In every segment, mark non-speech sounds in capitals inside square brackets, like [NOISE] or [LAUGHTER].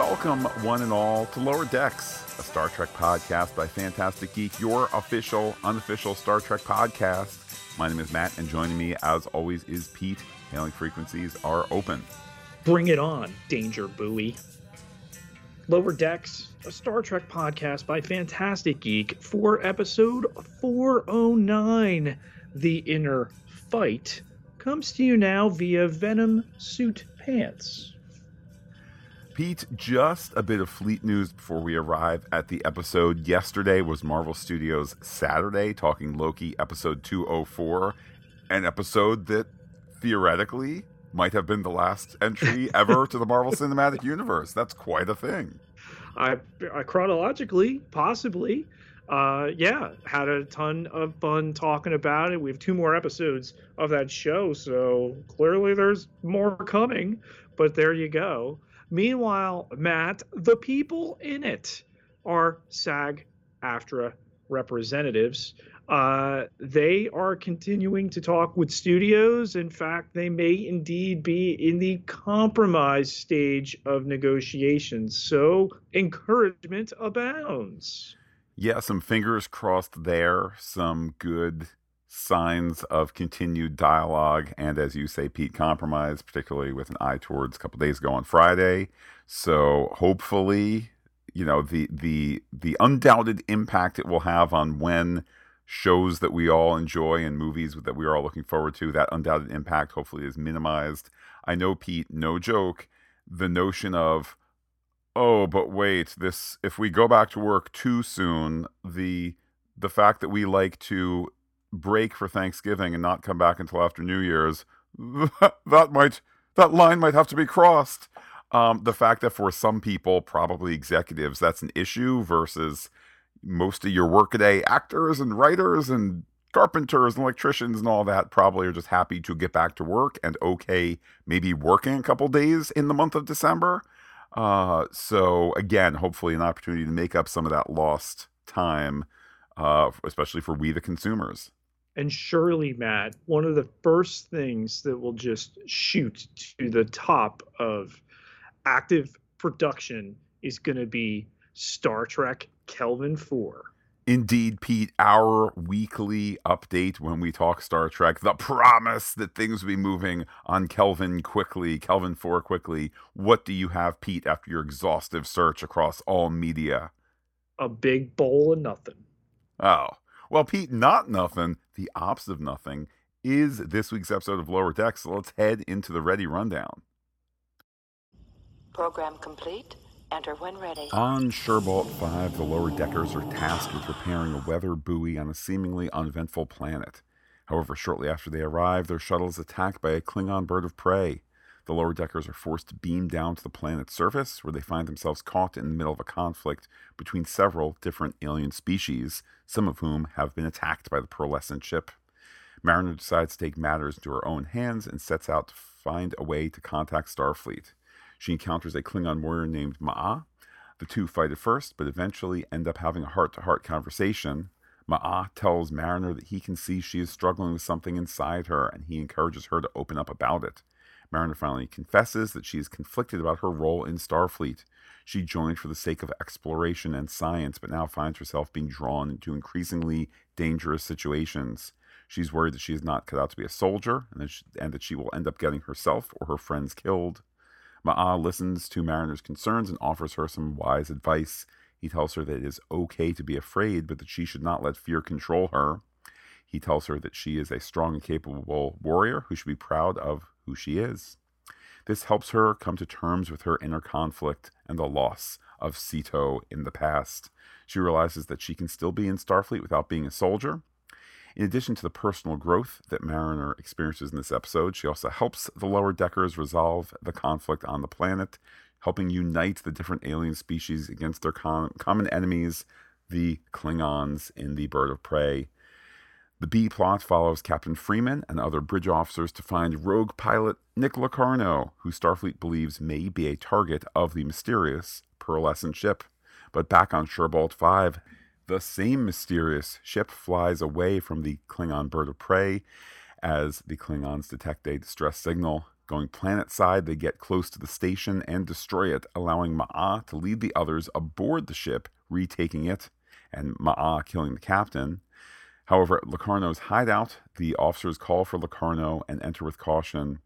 welcome one and all to Lower Decks, a Star Trek podcast by Phantastic Geek, your official, unofficial Star Trek podcast. My name is Matt, and joining me, as always, is Pete. Hailing frequencies are open. Bring it on, Danger Buoy. Lower Decks, a Star Trek podcast by Phantastic Geek for episode 409, The Inner Fight, comes to you now via Venom Suit Pants. Pete, just a bit of fleet news before we arrive at the episode. Yesterday was Marvel Studios' Saturday, talking Loki episode 204, an episode that theoretically might have been the last entry [LAUGHS] ever to the Marvel Cinematic Universe. That's quite a thing. I, I chronologically, possibly, uh, yeah, had a ton of fun talking about it. We have two more episodes of that show, so clearly there's more coming. But there you go. Meanwhile, Matt, the people in it are SAG AFTRA representatives. Uh, they are continuing to talk with studios. In fact, they may indeed be in the compromise stage of negotiations. So encouragement abounds. Yeah, some fingers crossed there. Some good signs of continued dialogue and as you say pete compromise particularly with an eye towards a couple days ago on friday. So hopefully you know the the the undoubted impact it will have on when shows that we all enjoy and movies that we are all looking forward to that undoubted impact hopefully is minimized. I know pete no joke the notion of oh but wait this if we go back to work too soon the the fact that we like to break for Thanksgiving and not come back until after New Year's, [LAUGHS] that might that line might have to be crossed. Um, the fact that for some people, probably executives, that's an issue versus most of your workaday actors and writers and carpenters and electricians and all that probably are just happy to get back to work and okay, maybe working a couple days in the month of December. Uh, so again, hopefully an opportunity to make up some of that lost time, uh, especially for we the consumers. And surely, Matt, one of the first things that will just shoot to the top of active production is going to be Star Trek Kelvin 4. Indeed, Pete, our weekly update when we talk Star Trek, the promise that things will be moving on Kelvin quickly, Kelvin 4 quickly. What do you have, Pete, after your exhaustive search across all media? A big bowl of nothing. Oh, well, Pete, not nothing, the opposite of nothing, is this week's episode of Lower Decks. So let's head into the ready rundown. Program complete. Enter when ready. On Sherbalt 5, the lower deckers are tasked with repairing a weather buoy on a seemingly uneventful planet. However, shortly after they arrive, their shuttle is attacked by a Klingon bird of prey. The lower deckers are forced to beam down to the planet's surface, where they find themselves caught in the middle of a conflict between several different alien species, some of whom have been attacked by the pearlescent ship. Mariner decides to take matters into her own hands and sets out to find a way to contact Starfleet. She encounters a Klingon warrior named Ma'a. The two fight at first, but eventually end up having a heart to heart conversation. Ma'a tells Mariner that he can see she is struggling with something inside her, and he encourages her to open up about it. Mariner finally confesses that she is conflicted about her role in Starfleet. She joined for the sake of exploration and science, but now finds herself being drawn into increasingly dangerous situations. She's worried that she is not cut out to be a soldier and that she, and that she will end up getting herself or her friends killed. Ma'a listens to Mariner's concerns and offers her some wise advice. He tells her that it is okay to be afraid, but that she should not let fear control her. He tells her that she is a strong and capable warrior who should be proud of who she is. This helps her come to terms with her inner conflict and the loss of Sito in the past. She realizes that she can still be in Starfleet without being a soldier. In addition to the personal growth that Mariner experiences in this episode, she also helps the lower deckers resolve the conflict on the planet, helping unite the different alien species against their com- common enemies, the Klingons in the Bird of Prey. The B plot follows Captain Freeman and other bridge officers to find rogue pilot Nick Locarno, who Starfleet believes may be a target of the mysterious pearlescent ship. But back on Sherbalt 5, the same mysterious ship flies away from the Klingon bird of prey as the Klingons detect a distress signal. Going planet side, they get close to the station and destroy it, allowing Ma'a to lead the others aboard the ship, retaking it, and Ma'a killing the captain. However, at Locarno's hideout, the officers call for Locarno and enter with caution.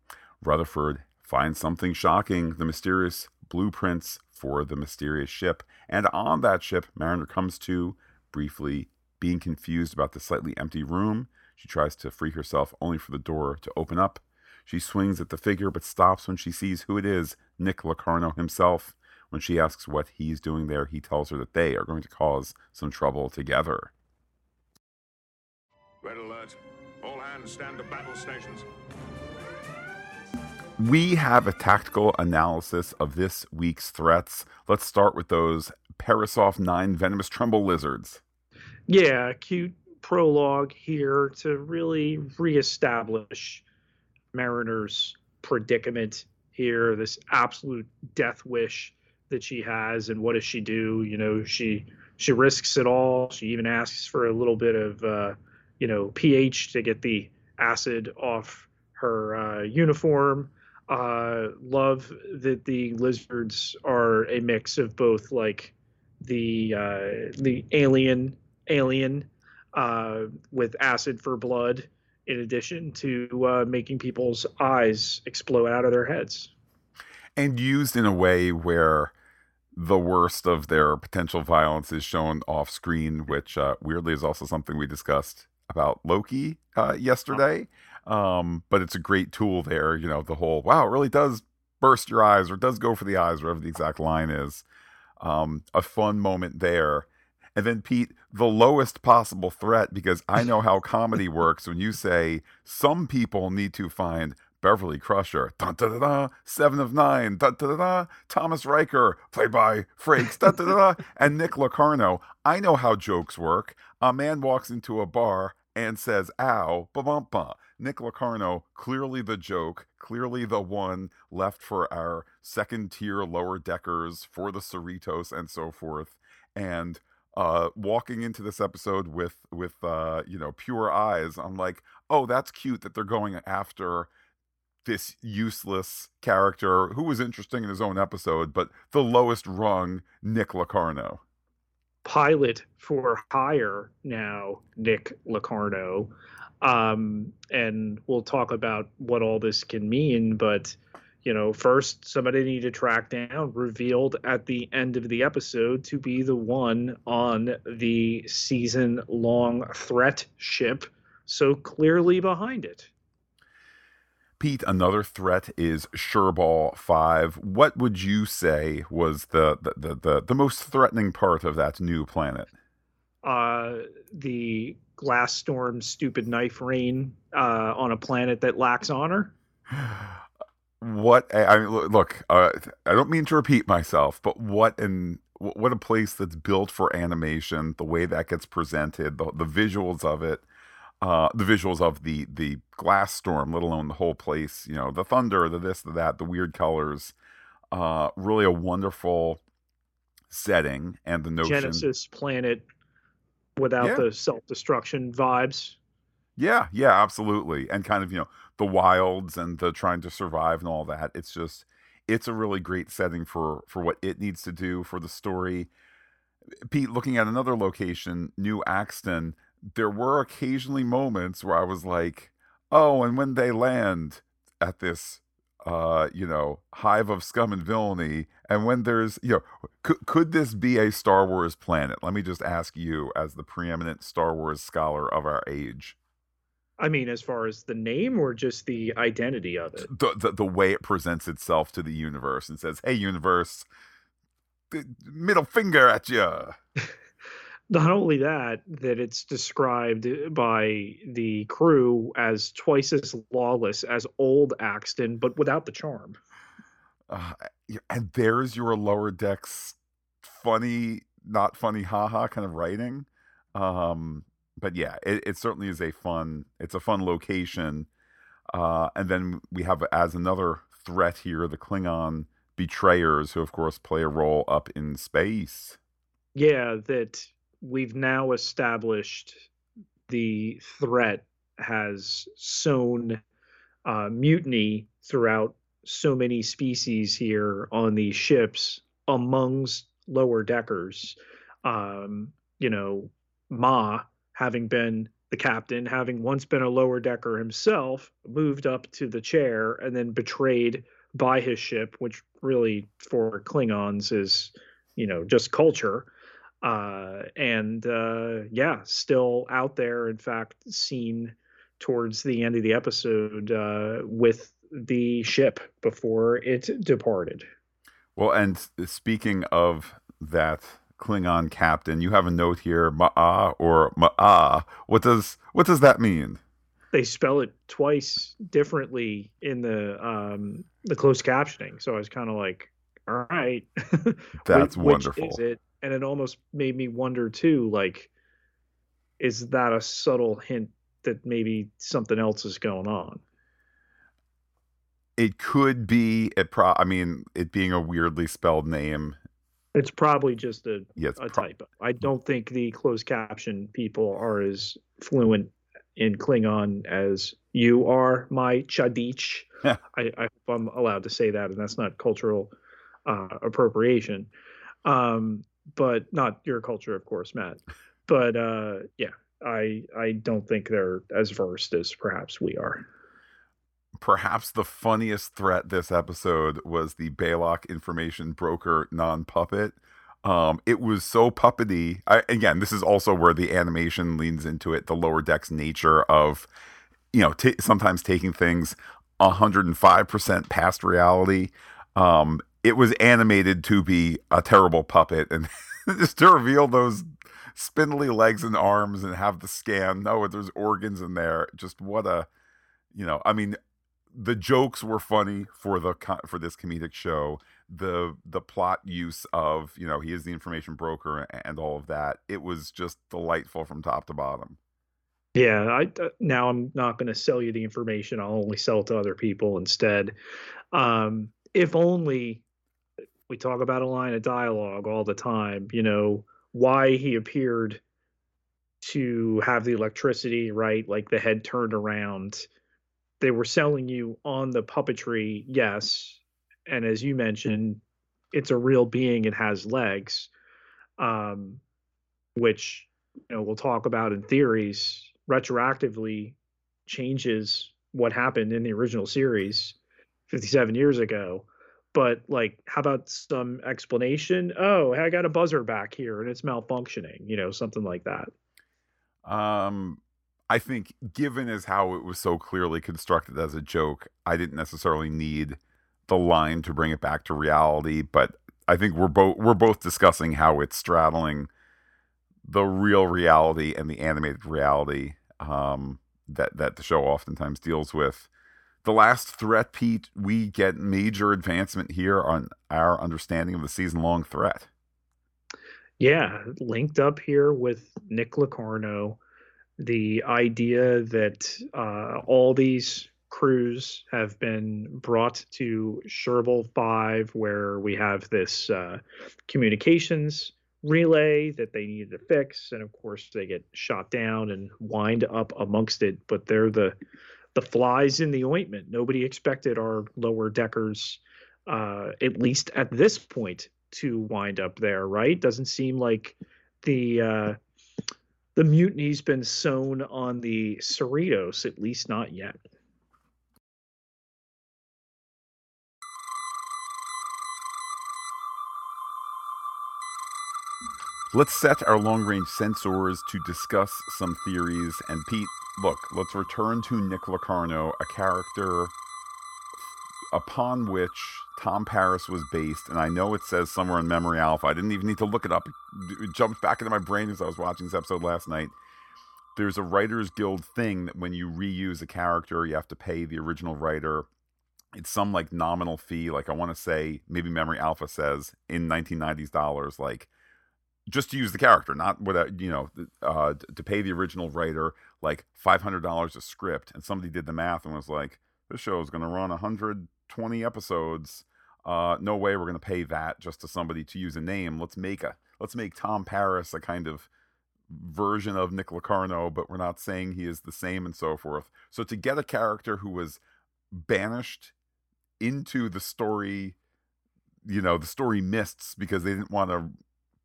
Rutherford finds something shocking the mysterious blueprints for the mysterious ship. And on that ship, Mariner comes to, briefly being confused about the slightly empty room. She tries to free herself, only for the door to open up. She swings at the figure, but stops when she sees who it is Nick Locarno himself. When she asks what he's doing there, he tells her that they are going to cause some trouble together. Red alert. All hands stand to battle stations. We have a tactical analysis of this week's threats. Let's start with those Parasoft 9 venomous tremble lizards. Yeah, cute prologue here to really reestablish Mariner's predicament here, this absolute death wish that she has, and what does she do? You know, she she risks it all. She even asks for a little bit of uh, you know pH to get the acid off her uh, uniform. Uh, love that the lizards are a mix of both like the uh, the alien alien uh, with acid for blood in addition to uh, making people's eyes explode out of their heads. And used in a way where the worst of their potential violence is shown off screen, which uh, weirdly is also something we discussed about Loki uh, yesterday. Um, but it's a great tool there. You know, the whole wow, it really does burst your eyes or does go for the eyes, whatever the exact line is. Um, a fun moment there. And then, Pete, the lowest possible threat, because I know how comedy [LAUGHS] works when you say some people need to find Beverly Crusher, dun, da, da, Seven of Nine, dun, Thomas Riker, played by Frakes, dun, and Nick Locarno. I know how jokes work. A man walks into a bar and says, ow, ba bum ba. Nick Locarno, clearly the joke, clearly the one left for our second tier lower deckers, for the Cerritos and so forth. And uh, walking into this episode with with uh, you know pure eyes, I'm like, oh, that's cute that they're going after this useless character who was interesting in his own episode, but the lowest rung Nick Locarno. Pilot for hire now, Nick Locarno. Um, and we'll talk about what all this can mean, but you know, first somebody need to track down, revealed at the end of the episode to be the one on the season long threat ship, so clearly behind it. Pete, another threat is Sureball 5. What would you say was the, the, the, the, the most threatening part of that new planet? Uh, the glass storm, stupid knife rain uh, on a planet that lacks honor. what I mean, look, uh, I don't mean to repeat myself, but what in what a place that's built for animation, the way that gets presented, the, the visuals of it, uh, the visuals of the the glass storm, let alone the whole place, you know, the thunder, the this, the that, the weird colors, uh, really a wonderful setting and the notion Genesis planet without Yeah. the self destruction vibes. Yeah, yeah, absolutely. And kind of, you know, the wilds and the trying to survive and all that. It's just it's a really great setting for for what it needs to do for the story. Pete, looking at another location, New Axton, there were occasionally moments where I was like, "Oh, and when they land at this uh, you know, hive of scum and villainy, and when there's, you know, could, could this be a Star Wars planet? Let me just ask you, as the preeminent Star Wars scholar of our age. I mean, as far as the name or just the identity of it. the, the the way it presents itself to the universe and says, "Hey, universe, middle finger at you." [LAUGHS] Not only that, that it's described by the crew as twice as lawless as old Axton, but without the charm. Uh, and there's your lower decks funny, not funny, haha kind of writing. Um, but yeah, it, it certainly is a fun. It's a fun location. Uh, and then we have as another threat here the Klingon betrayers, who of course play a role up in space. Yeah, that we've now established the threat has sown uh, mutiny throughout so many species here on these ships amongst lower deckers. Um, you know, Ma having been the captain, having once been a lower decker himself, moved up to the chair and then betrayed by his ship, which really for Klingons is, you know, just culture. Uh, and uh, yeah, still out there. In fact, seen towards the end of the episode uh, with the ship before it departed. Well, and speaking of that Klingon captain, you have a note here, Ma'a or Ma'a. What does what does that mean? They spell it twice differently in the um, the closed captioning, so I was kind of like, "All right, [LAUGHS] that's which, wonderful." Which is it? And it almost made me wonder too, like, is that a subtle hint that maybe something else is going on? It could be. It pro. I mean, it being a weirdly spelled name. It's probably just a Yeah, a pro- typo. I don't think the closed caption people are as fluent in Klingon as you are, my Chadich. [LAUGHS] I, I hope I'm allowed to say that, and that's not cultural uh, appropriation. Um, but not your culture, of course, Matt. But uh, yeah, I I don't think they're as versed as perhaps we are. Perhaps the funniest threat this episode was the Balok information broker non puppet. Um, it was so puppety. I, again, this is also where the animation leans into it, the lower decks nature of, you know, t- sometimes taking things 105% past reality. Um, it was animated to be a terrible puppet and [LAUGHS] just to reveal those spindly legs and arms and have the scan. No, there's organs in there. Just what a, you know, I mean, the jokes were funny for the for this comedic show. The the plot use of you know he is the information broker and all of that. It was just delightful from top to bottom. Yeah, I uh, now I'm not going to sell you the information. I'll only sell it to other people instead. Um, if only we talk about a line of dialogue all the time. You know why he appeared to have the electricity, right? Like the head turned around. They were selling you on the puppetry, yes, and as you mentioned, it's a real being. It has legs, um, which you know we'll talk about in theories retroactively changes what happened in the original series 57 years ago but like how about some explanation oh i got a buzzer back here and it's malfunctioning you know something like that Um, I think given as how it was so clearly constructed as a joke, I didn't necessarily need the line to bring it back to reality. But I think we're both we're both discussing how it's straddling the real reality and the animated reality um, that that the show oftentimes deals with. The last threat, Pete, we get major advancement here on our understanding of the season long threat. yeah linked up here with nick locarno the idea that uh, all these crews have been brought to Sherville 5 where we have this uh, communications relay that they needed to fix and of course they get shot down and wind up amongst it but they're the the flies in the ointment nobody expected our lower deckers uh, at least at this point to wind up there right doesn't seem like the uh, the mutiny's been sown on the Cerritos, at least not yet. Let's set our long range sensors to discuss some theories. And Pete, look, let's return to Nick Locarno, a character upon which Tom Paris was based. And I know it says somewhere in Memory Alpha. I didn't even need to look it up. It jumped back into my brain as I was watching this episode last night. There's a Writers Guild thing that when you reuse a character, you have to pay the original writer. It's some like nominal fee. Like I want to say, maybe Memory Alpha says in 1990s dollars, like just to use the character, not what you know, uh, to pay the original writer like five hundred dollars a script, and somebody did the math and was like, "This show is going to run hundred twenty episodes. Uh, no way we're going to pay that just to somebody to use a name. Let's make a let's make Tom Paris a kind of version of Nick Locarno, but we're not saying he is the same and so forth. So to get a character who was banished into the story, you know, the story mists because they didn't want to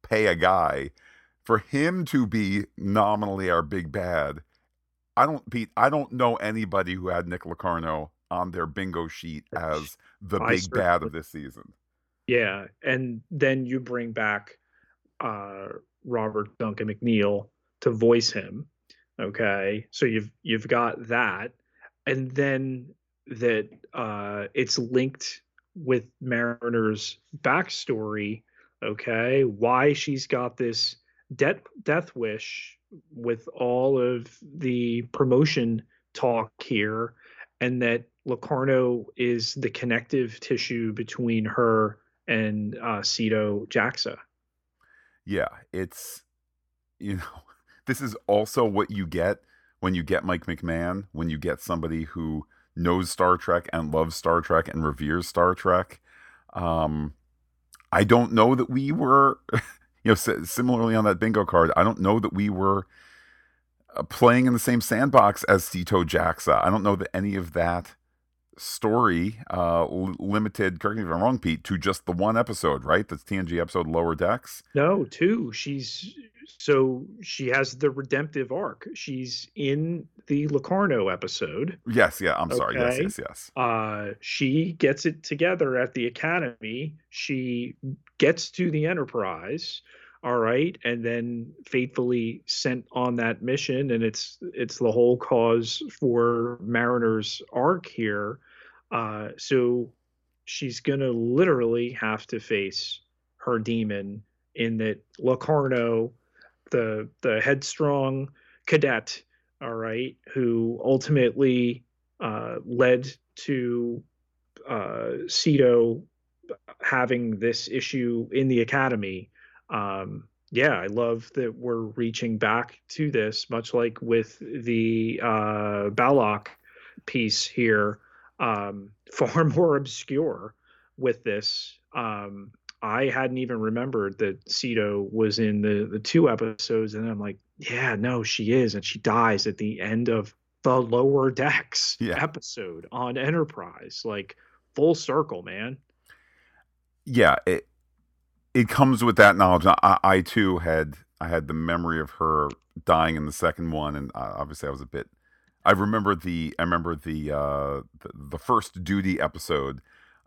pay a guy for him to be nominally our big bad. I don't, Pete. I don't know anybody who had Nick Locarno on their bingo sheet as the I big bad of this season. Yeah, and then you bring back uh, Robert Duncan McNeill to voice him. Okay, so you've you've got that, and then that uh, it's linked with Mariner's backstory. Okay, why she's got this death death wish with all of the promotion talk here, and that Locarno is the connective tissue between her and uh, Sito Jaxa. Yeah, it's you know, [LAUGHS] this is also what you get when you get Mike McMahan, when you get somebody who knows Star Trek and loves Star Trek and reveres Star Trek. Um I don't know that we were [LAUGHS] you know similarly on that bingo card, I don't know that we were uh, playing in the same sandbox as Sito Jaxa. I don't know that any of that story uh limited correct me if i'm wrong pete to just the one episode right that's tng episode lower decks No, two. She's so she has the redemptive arc. She's in the Locarno episode. Yes, yeah, I'm sorry. Yes, yes, yes. Uh, she gets it together at the academy. She gets to the Enterprise. All right, and then faithfully sent on that mission, and it's it's the whole cause for Mariner's arc here. Uh, so she's gonna literally have to face her demon in that Locarno, the the headstrong cadet, all right, who ultimately uh, led to uh, Sito having this issue in the academy. Um, yeah, I love that we're reaching back to this, much like with the uh, Balok piece here, um, [LAUGHS] far more obscure with this. Um, I hadn't even remembered that Sito was in the the two episodes, and I'm like, yeah, no, she is, and she dies at the end of the lower decks Yeah. episode on Enterprise, like full circle, man. Yeah, it it comes with that knowledge. I, I too had I had the memory of her dying in the second one, and uh, obviously I was a bit. I remember the I remember the uh the, the first duty episode.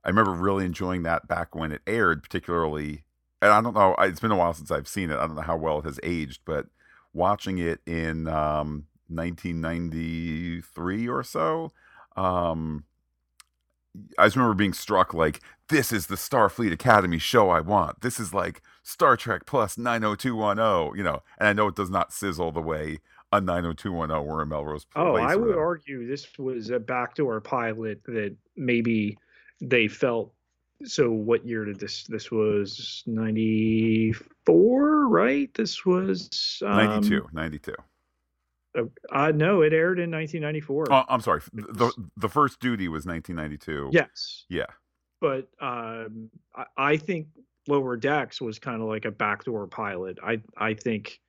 I remember really enjoying that back when it aired, particularly. And I don't know. It's been a while since I've seen it. I don't know how well it has aged, but watching it in um, 1993 or so, um, I just remember being struck like this is the Starfleet Academy show I want. This is like Star Trek plus 90210, you know. And I know it does not sizzle the way a 90210 were in Melrose Oh, I would would argue this was a backdoor pilot that maybe they felt. So, what year did this? This was ninety four, right? This was um, 92, 92. Uh, uh, no, it aired in nineteen ninety four. Oh, I'm sorry. The the first duty was 1992. yes, Yeah. but um, I, I think Lower Decks was kind of like a backdoor pilot. I I think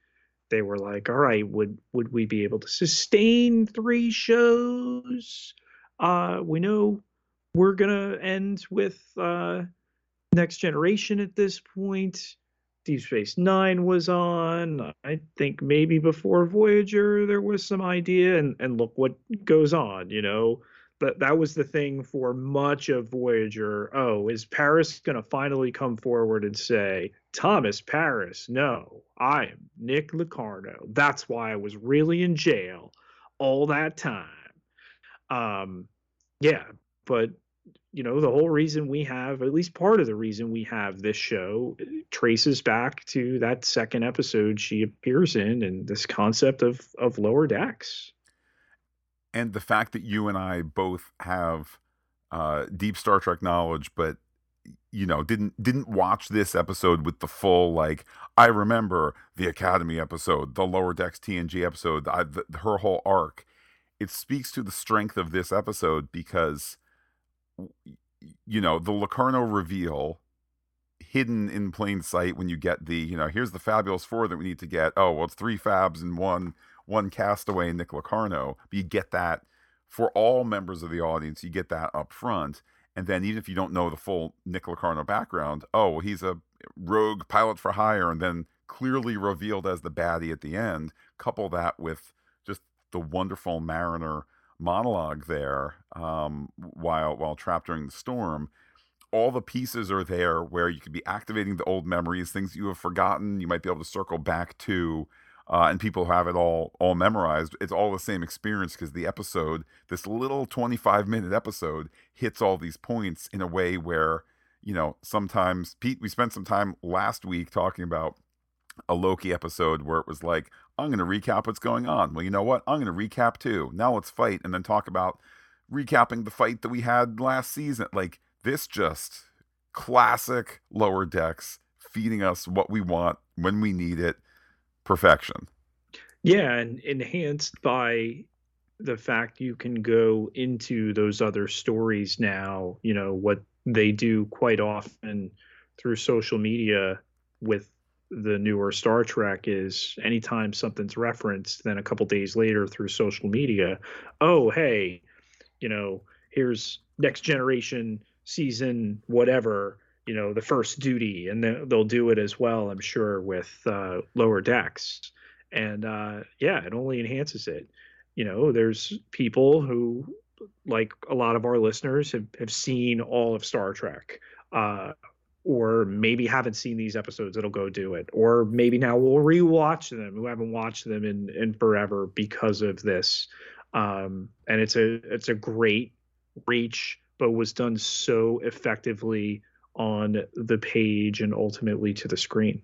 they were like, all right, would would we be able to sustain three shows? Uh, we know we're gonna end with uh, Next Generation at this point. Deep Space Nine was on. I think maybe before Voyager there was some idea, and and look what goes on. You know, that that was the thing for much of Voyager. Oh, is Paris to finally come forward and say, Thomas Paris, no, I am Nick Locarno. That's why I was really in jail all that time. Um, yeah, but you know, the whole reason we have, at least part of the reason we have this show, uh, traces back to that second episode she appears in, and this concept of of lower decks. and the fact that you and I both have uh, deep Star Trek knowledge, but you know didn't didn't watch this episode with the full like I remember the Academy episode, the Lower Decks TNG episode, I, the, her whole arc. It speaks to the strength of this episode because you know the Locarno reveal hidden in plain sight when you get the you know here's the fabulous four that we need to get oh well it's three fabs and one one castaway Nick Locarno but you get that for all members of the audience, you get that up front. And then even if you don't know the full Nick Locarno background, oh, well, he's a rogue pilot for hire, and then clearly revealed as the baddie at the end. Couple that with just the wonderful Mariner monologue there um, while while trapped during the storm. All the pieces are there where you could be activating the old memories, things you have forgotten. You might be able to circle back to, uh, and people have it all all memorized. It's all the same experience because the episode, this little twenty five minute episode, hits all these points in a way where you know sometimes Pete. We spent some time last week talking about a Loki episode where it was like, I'm going to recap what's going on. Well, you know what? I'm going to recap too. Now let's fight and then talk about recapping the fight that we had last season. Like this just classic lower decks feeding us what we want when we need it. Perfection. Yeah, and enhanced by the fact you can go into those other stories now, you know, what they do quite often through social media with the newer Star Trek is anytime something's referenced, then a couple days later through social media, oh, hey, you know, here's next generation season, whatever, you know, the first duty. And they'll do it as well, I'm sure, with uh, lower decks. And uh, yeah, it only enhances it. You know, there's people who, like a lot of our listeners, have, have seen all of Star Trek. Uh, or maybe haven't seen these episodes it'll go do it. Or maybe now we'll rewatch them who haven't watched them in in forever because of this. Um and it's a it's a great reach but was done so effectively on the page and ultimately to the screen.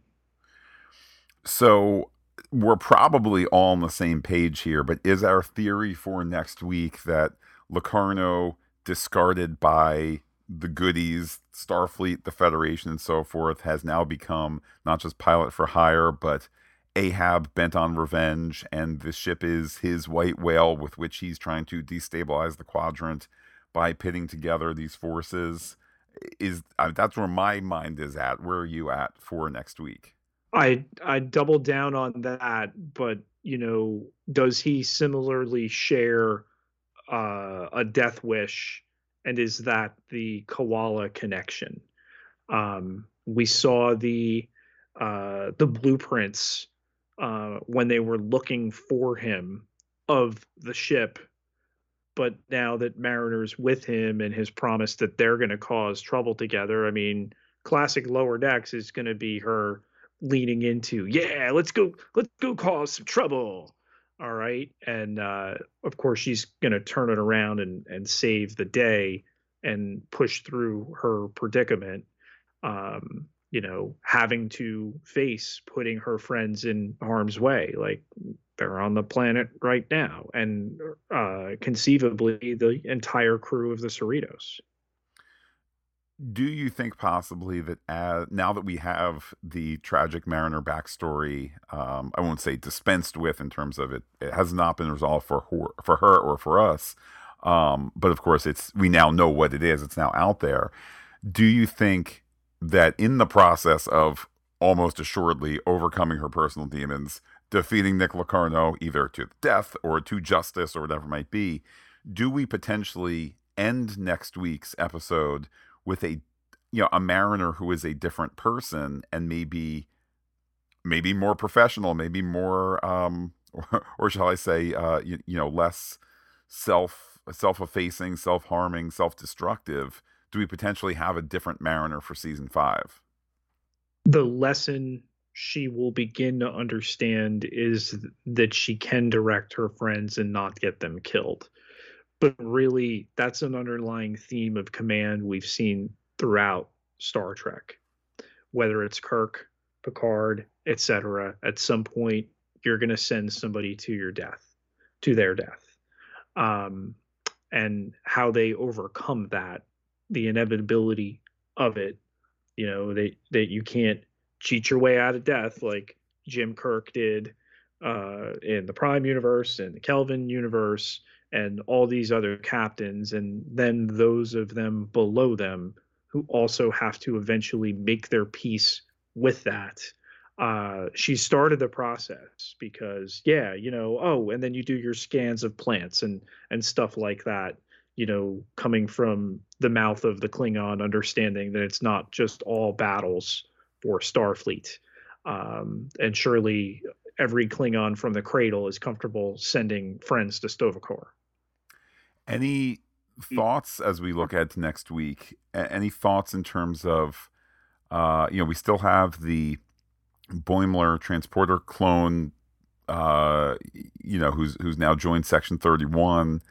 So we're probably all on the same page here but is our theory for next week that locarno discarded by the goodies, Starfleet, the Federation, and so forth, has now become not just pilot for hire, but Ahab bent on revenge, and the ship is his white whale with which he's trying to destabilize the quadrant by pitting together these forces. Is uh, that's where my mind is at. Where are you at for next week? I I double down on that, but you know, does he similarly share uh, a death wish and is that the koala connection? Um, we saw the uh, the blueprints uh, when they were looking for him of the ship, but now that Mariner's with him and his promise that they're going to cause trouble together, I mean, classic Lower Decks is going to be her leaning into, yeah, let's go, let's go cause some trouble all right and uh, of course she's going to turn it around and and save the day and push through her predicament um, you know having to face putting her friends in harm's way like they're on the planet right now and uh, conceivably the entire crew of the cerritos do you think possibly that as, now that we have the tragic mariner backstory um, i won't say dispensed with in terms of it it has not been resolved for her, for her or for us um, but of course it's we now know what it is it's now out there. Do you think that in the process of almost assuredly overcoming her personal demons defeating nick locarno either to death or to justice or whatever it might be do we potentially end next week's episode with a you know a mariner who is a different person and maybe maybe more professional maybe more um or, [LAUGHS] or shall i say uh you, you know less self self-effacing self-harming self-destructive do we potentially have a different mariner for season five? The lesson she will begin to understand is that she can direct her friends and not get them killed but really that's an underlying theme of command we've seen throughout Star Trek. Whether it's Kirk, Picard, etc., at some point you're going to send somebody to your death, to their death. Um, and how they overcome that, the inevitability of it, you know, that that you can't cheat your way out of death like Jim Kirk did uh, in the Prime universe and the Kelvin universe and all these other captains, and then those of them below them who also have to eventually make their peace with that. uh, she started the process because yeah you know oh and then you do your scans of plants and and stuff like that you know coming from the mouth of the klingon understanding that it's not just all battles for starfleet um, and surely every klingon from the cradle is comfortable sending friends to Sto-vo-kor any thoughts as we look ahead to next week any thoughts in terms of uh, you know we still have the Boimler transporter clone, uh, you know, who's who's now joined Section Thirty One.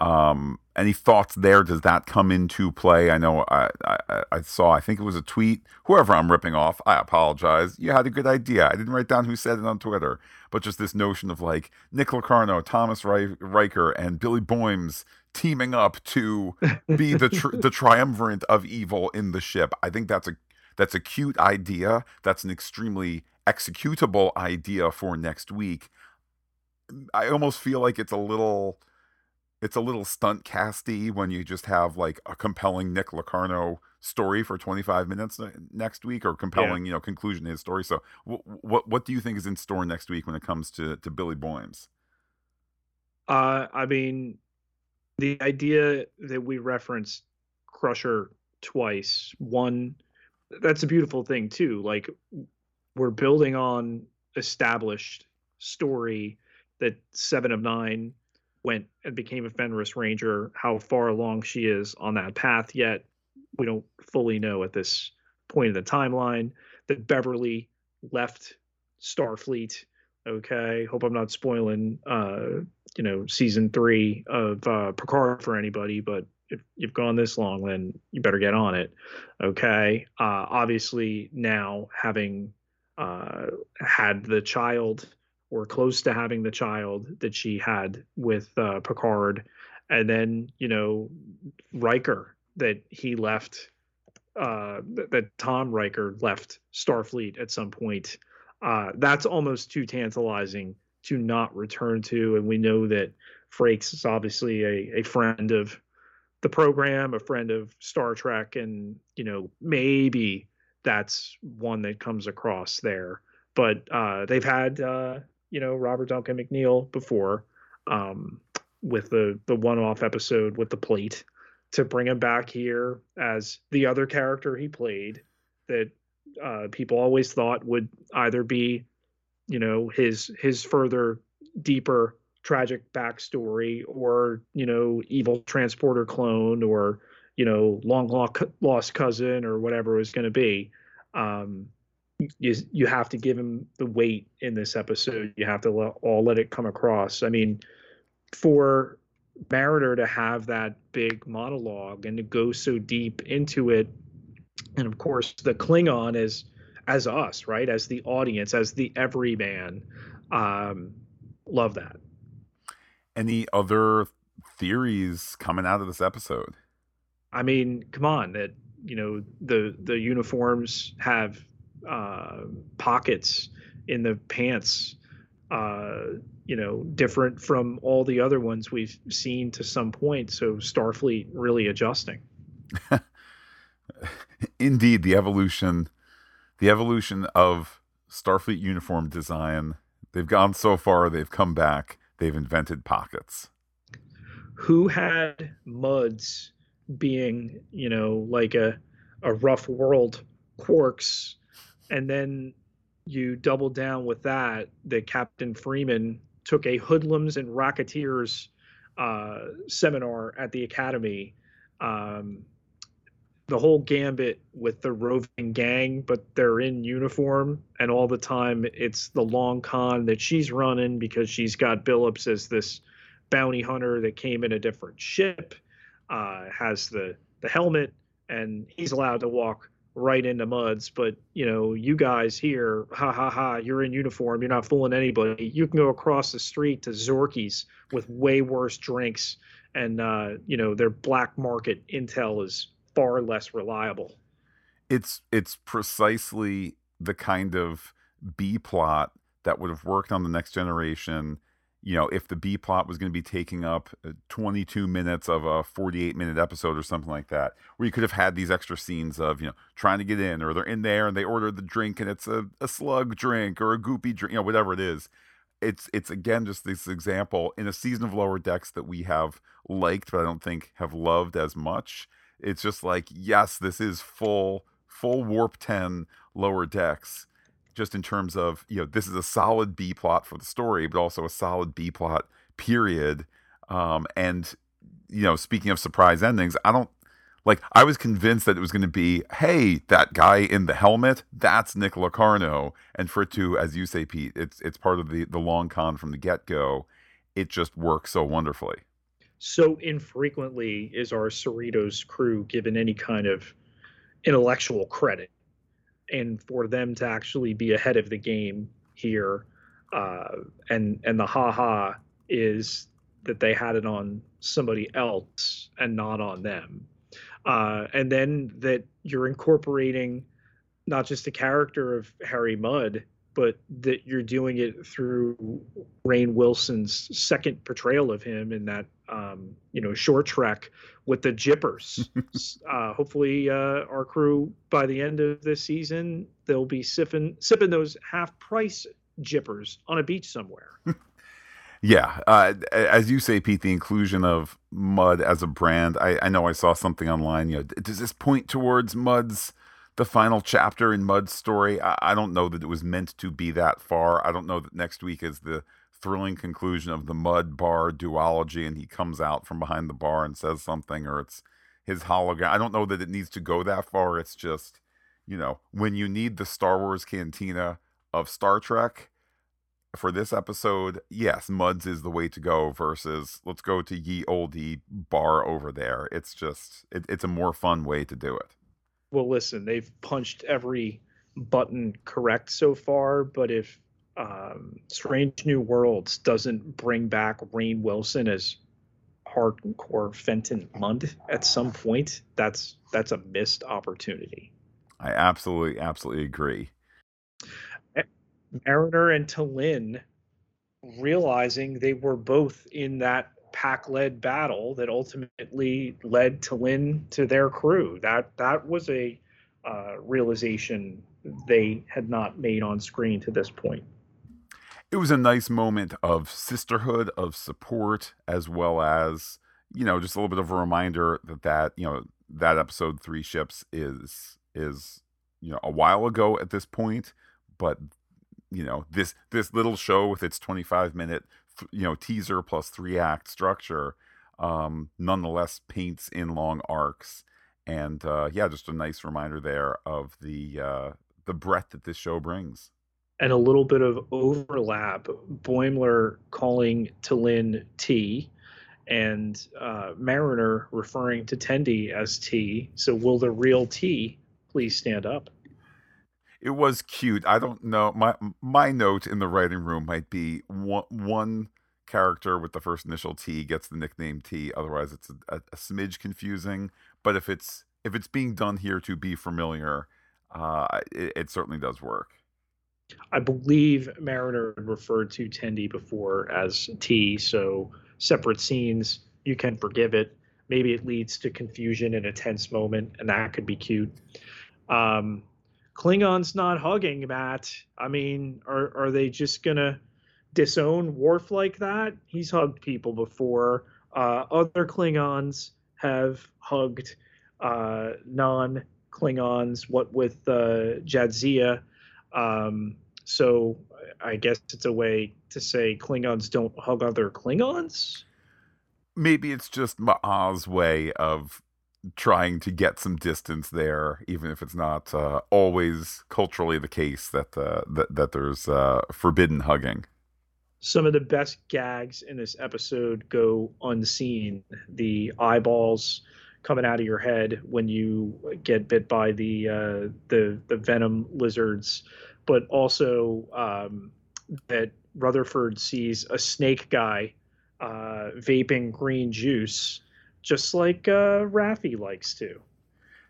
Um, any thoughts there? Does that come into play? I know I, I, I saw. I think it was a tweet. Whoever I'm ripping off, I apologize. You had a good idea. I didn't write down who said it on Twitter, but just this notion of like Nick Locarno, Thomas Riker, and Billy Boymes teaming up to be the tr- [LAUGHS] the triumvirate of evil in the ship. I think that's a that's a cute idea. That's an extremely executable idea for next week. I almost feel like it's a little it's a little stunt casty when you just have like a compelling Nick Locarno story for 25 minutes next week or compelling, yeah. you know, conclusion to his story. So what, what what do you think is in store next week when it comes to to Billy Boyms? Uh I mean the idea that we referenced Crusher twice, one that's a beautiful thing too. Like we're building on established story that Seven of Nine went and became a Fenris Ranger. How far along she is on that path yet, we don't fully know at this point in the timeline. That Beverly left Starfleet. Okay, hope I'm not spoiling, uh, you know, season three of uh, Picard for anybody, but if you've gone this long, then you better get on it. Okay. Uh, obviously, now having uh, had the child or close to having the child that she had with uh, Picard, and then you know Riker that he left, uh, that Tom Riker left Starfleet at some point. Uh, that's almost too tantalizing to not return to, and we know that Frakes is obviously a, a friend of the program, a friend of Star Trek, and you know maybe that's one that comes across there. But uh, they've had uh, you know Robert Duncan McNeill before um, with the the one off episode with the plate to bring him back here as the other character he played that uh, people always thought would either be you know his his further deeper tragic backstory or you know evil transporter clone or you know long lost cousin or whatever it was going to be. Um, you you have to give him the weight in this episode. You have to let, all let it come across. I mean for mariner to have that big monologue and to go so deep into it and of course the klingon is as us right as the audience as the everyman um, love that any other theories coming out of this episode? I mean, come on, that you know the the uniforms have uh, pockets in the pants, uh, you know, different from all the other ones we've seen to some point. So Starfleet really adjusting. [LAUGHS] Indeed, the evolution, the evolution of Starfleet uniform design. They've gone so far, they've come back they've invented pockets. Who had Muds being, you know, like a a rough world quarks, and then you double down with that that Captain Freeman took a hoodlums and racketeers uh, seminar at the academy. Um, the whole gambit with the roving gang, but they're in uniform, and all the time it's the long con that she's running because she's got Billups as this bounty hunter that came in a different ship, uh, has the the helmet, and he's allowed to walk right into muds. But you know, you guys here, ha ha ha, you're in uniform, you're not fooling anybody. You can go across the street to Zorky's with way worse drinks, and uh, you know their black market intel is far less reliable. It's it's precisely the kind of B plot that would have worked on the next generation you know, if the B plot was going to be taking up uh, 22 minutes of a 48 minute episode or something like that, where you could have had these extra scenes of, you know, trying to get in or they're in there and they order the drink and it's a, a slug drink or a goopy drink, you know, whatever it is. It's, it's again just this example in a season of Lower Decks that we have liked, but I don't think have loved as much. It's just like, yes, this is full, full Warp 10 Lower Decks just in terms of you know this is a solid B plot for the story, but also a solid B plot period. Um, and you know, speaking of surprise endings, I don't like. I was convinced that it was going to be, hey, that guy in the helmet, that's Nick Locarno, and for it to, as you say, Pete, it's it's part of the the long con from the get go. It just works so wonderfully. So infrequently is our Cerritos crew given any kind of intellectual credit. And for them to actually be ahead of the game here uh, and and the haha is that they had it on somebody else and not on them. Uh, and then that you're incorporating not just the character of harry mudd but that you're doing it through Rainn Wilson's second portrayal of him in that um, you know short trek with the Jippers. [LAUGHS] uh, hopefully, uh, our crew by the end of this season they'll be sipping sipping those half price Jippers on a beach somewhere. [LAUGHS] yeah, uh, as you say, Pete, the inclusion of Mudd as a brand. I, I know I saw something online. You know, does this point towards Mudd's? the final chapter in Mudd's story. I, I, don't know that it was meant to be that far. I don't know that next week is the thrilling conclusion of the Mudd bar duology and he comes out from behind the bar and says something or it's his hologram. I don't know that it needs to go that far. It's just, you know, when you need the Star Wars cantina of Star Trek for this episode, yes, Mudd's is the way to go versus let's go to ye oldie bar over there. It's just, it, it's a more fun way to do it well, listen, they've punched every button correct so far, but if um, Strange New Worlds doesn't bring back Rainn Wilson as Harcourt Fenton Mudd at some point, that's that's a missed opportunity. I absolutely, absolutely agree. Mariner and T'Lyn realizing they were both in that Pakled battle that ultimately led T'Lyn to their crew. That that was a uh, realization they had not made on screen to this point. It was a nice moment of sisterhood, of support, as well as you know, just a little bit of a reminder that that you know that episode three ships is is you know a while ago at this point, but you know this this little show with its 25 minute you know teaser plus three act structure um, nonetheless paints in long arcs. And uh, yeah just a nice reminder there of the uh, the breadth that this show brings and a little bit of overlap boimler calling T'Lyn T and uh, mariner referring to tendi as t so will the real t please stand up it was cute. I don't know. My my note in the writing room might be one one character with the first initial T gets the nickname T. Otherwise, it's a, a, a smidge confusing. But if it's if it's being done here to be familiar, uh, it, it certainly does work. I believe Mariner referred to Tendi before as T, so separate scenes, you can forgive it. Maybe it leads to confusion in a tense moment, and that could be cute. Um, Klingons not hugging, Matt. I mean, are are they just gonna disown Worf like that? He's hugged people before. Uh, other Klingons have hugged uh, non Klingons. What with uh, Jadzia? Um, so I guess it's a way to say Klingons don't hug other Klingons. Maybe it's just Ma'ah's way of trying to get some distance there, even if it's not uh, always culturally the case that uh, that, that there's uh, forbidden hugging. Some of the best gags in this episode go unseen. The eyeballs coming out of your head when you get bit by the uh, the the venom lizards, but also um, that Rutherford sees a snake guy uh, vaping green juice just like uh, Raffi likes to.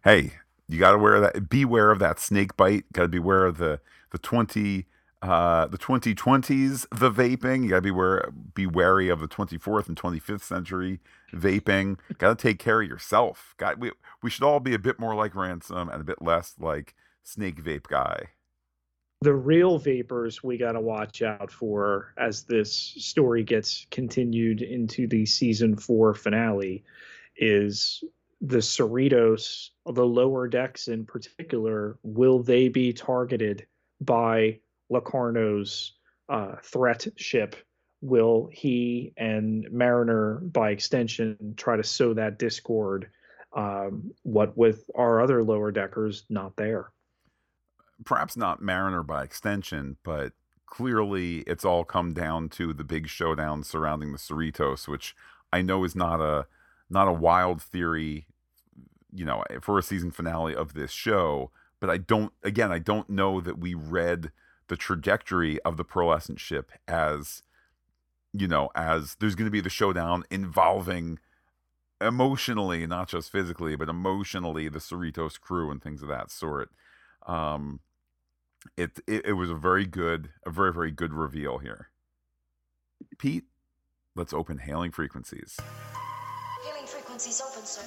Hey, you got to wear that. Beware of that snake bite. Got to beware of the the twenty Uh, the 2020s, the vaping. You gotta be be wary of the 24th and 25th century vaping. gotta take care of yourself. Got we we should all be a bit more like Ransom and a bit less like Snake Vape Guy. The real vapors we got to watch out for as this story gets continued into the season four finale is the Cerritos, the lower decks in particular. Will they be targeted by Locarno's uh, threat ship? Will he and Mariner, by extension, try to sow that discord? Um, what with our other lower deckers not there? Perhaps not Mariner by extension, but clearly it's all come down to the big showdown surrounding the Cerritos, which I know is not a not a wild theory, you know, for a season finale of this show. But I don't, again, I don't know that we read the trajectory of the pearlescent ship as you know as there's going to be the showdown involving emotionally not just physically but emotionally the cerritos crew and things of that sort um it, it it was a very good a very very good reveal here pete let's open hailing frequencies Hailing frequencies open, sir.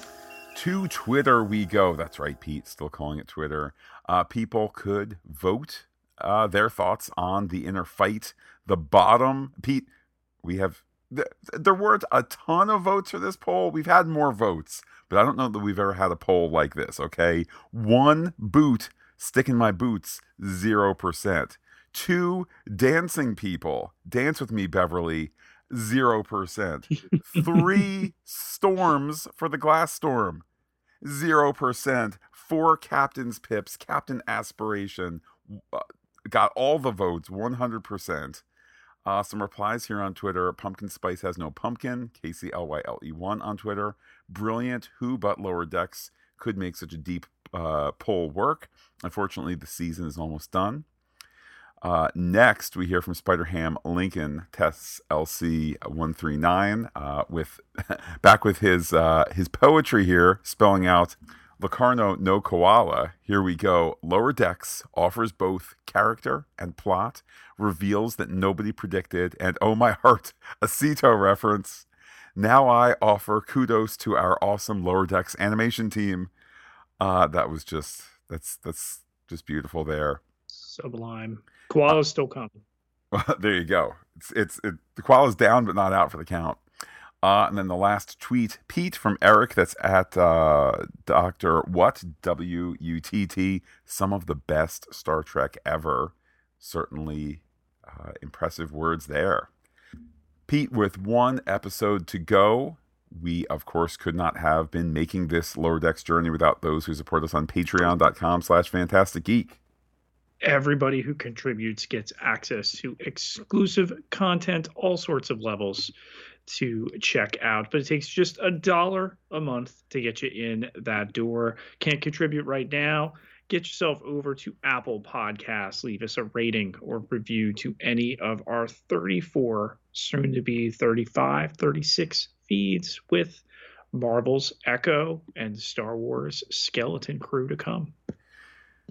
to Twitter we go. That's right, Pete. Still calling it Twitter. Uh, people could vote uh, their thoughts on the inner fight. The bottom, Pete. We have th- there weren't a ton of votes for this poll. We've had more votes, but I don't know that we've ever had a poll like this. Okay, one boot stick in my boots, zero percent. Two dancing people, dance with me, Beverly, zero percent. [LAUGHS] Three storms for the glass storm, zero percent. Four captain's pips, captain aspiration, uh, got all the votes, one hundred percent. Uh, some replies here on Twitter. Pumpkin Spice has no pumpkin. Casey L Y L E one on Twitter. Brilliant. Who but Lower Decks could make such a deep uh, poll work? Unfortunately, the season is almost done. Uh, next, we hear from Spider Ham Lincoln Tests LC one three nine uh, with [LAUGHS] back with his uh, his poetry here, spelling out Locarno no koala. Here we go. Lower Decks offers both character and plot, reveals that nobody predicted, and oh my heart, a Sito reference. Now I offer kudos to our awesome Lower Decks animation team. Uh, that was just that's that's just beautiful there. Sublime. Koala's still coming. [LAUGHS] Well, there you go. It's it's it, the koala's down but not out for the count. Uh, and then the last tweet, Pete from Eric, that's at uh, Doctor What W U T T. Some of the best Star Trek ever. Certainly uh, impressive words there. Pete, with one episode to go, we of course could not have been making this lower decks journey without those who support us on patreon.com slash Phantastic Geek Everybody who contributes gets access to exclusive content, all sorts of levels to check out. But it takes just a dollar a month to get you in that door. Can't contribute right now? Get yourself over to Apple Podcasts. Leave us a rating or review to any of our 34, soon to be 35, 36 feeds with Marvel's Echo and Star Wars Skeleton Crew to come.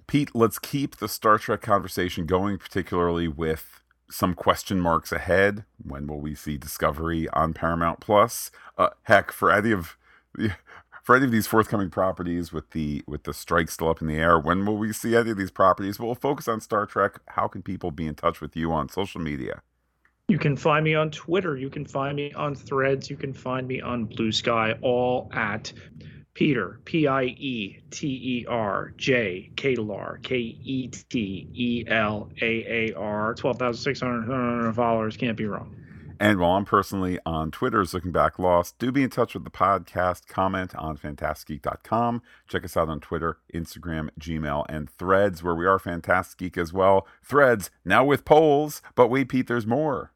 Pete, let's keep the Star Trek conversation going, particularly with some question marks ahead. When will we see Discovery on Paramount Plus? Uh, heck, for any of [LAUGHS] for any of these forthcoming properties with the with the strike still up in the air, when will we see any of these properties? We'll focus on Star Trek. How can people be in touch with you on social media? You can find me on Twitter. You can find me on Threads. You can find me on Blue Sky, all at Peter, P I E T E R J K L R K E T E L A A R. 12,600 followers. Can't be wrong. And while I'm personally on Twitter is Looking Back Lost, do be in touch with the podcast. Comment on phantasticgeek.com. Check us out on Twitter, Instagram, Gmail, and Threads, where we are Phantastic Geek as well. Threads, now with polls. But wait, Pete, there's more.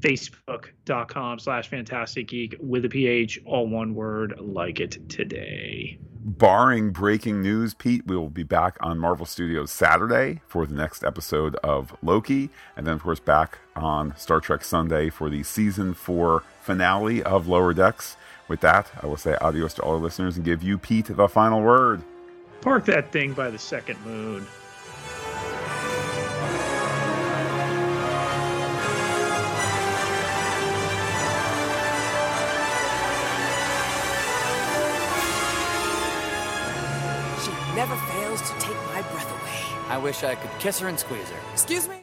Facebook.com slash Phantastic Geek with a PH, all one word, like it today. Barring breaking news, Pete, we will be back on Marvel Studios Saturday for the next episode of Loki. And then, of course, back on Star Trek Sunday for the season four finale of Lower Decks. With that, I will say adios to all our listeners and give you, Pete, the final word. Park that thing by the second moon. Wish I could kiss her and squeeze her. Excuse me?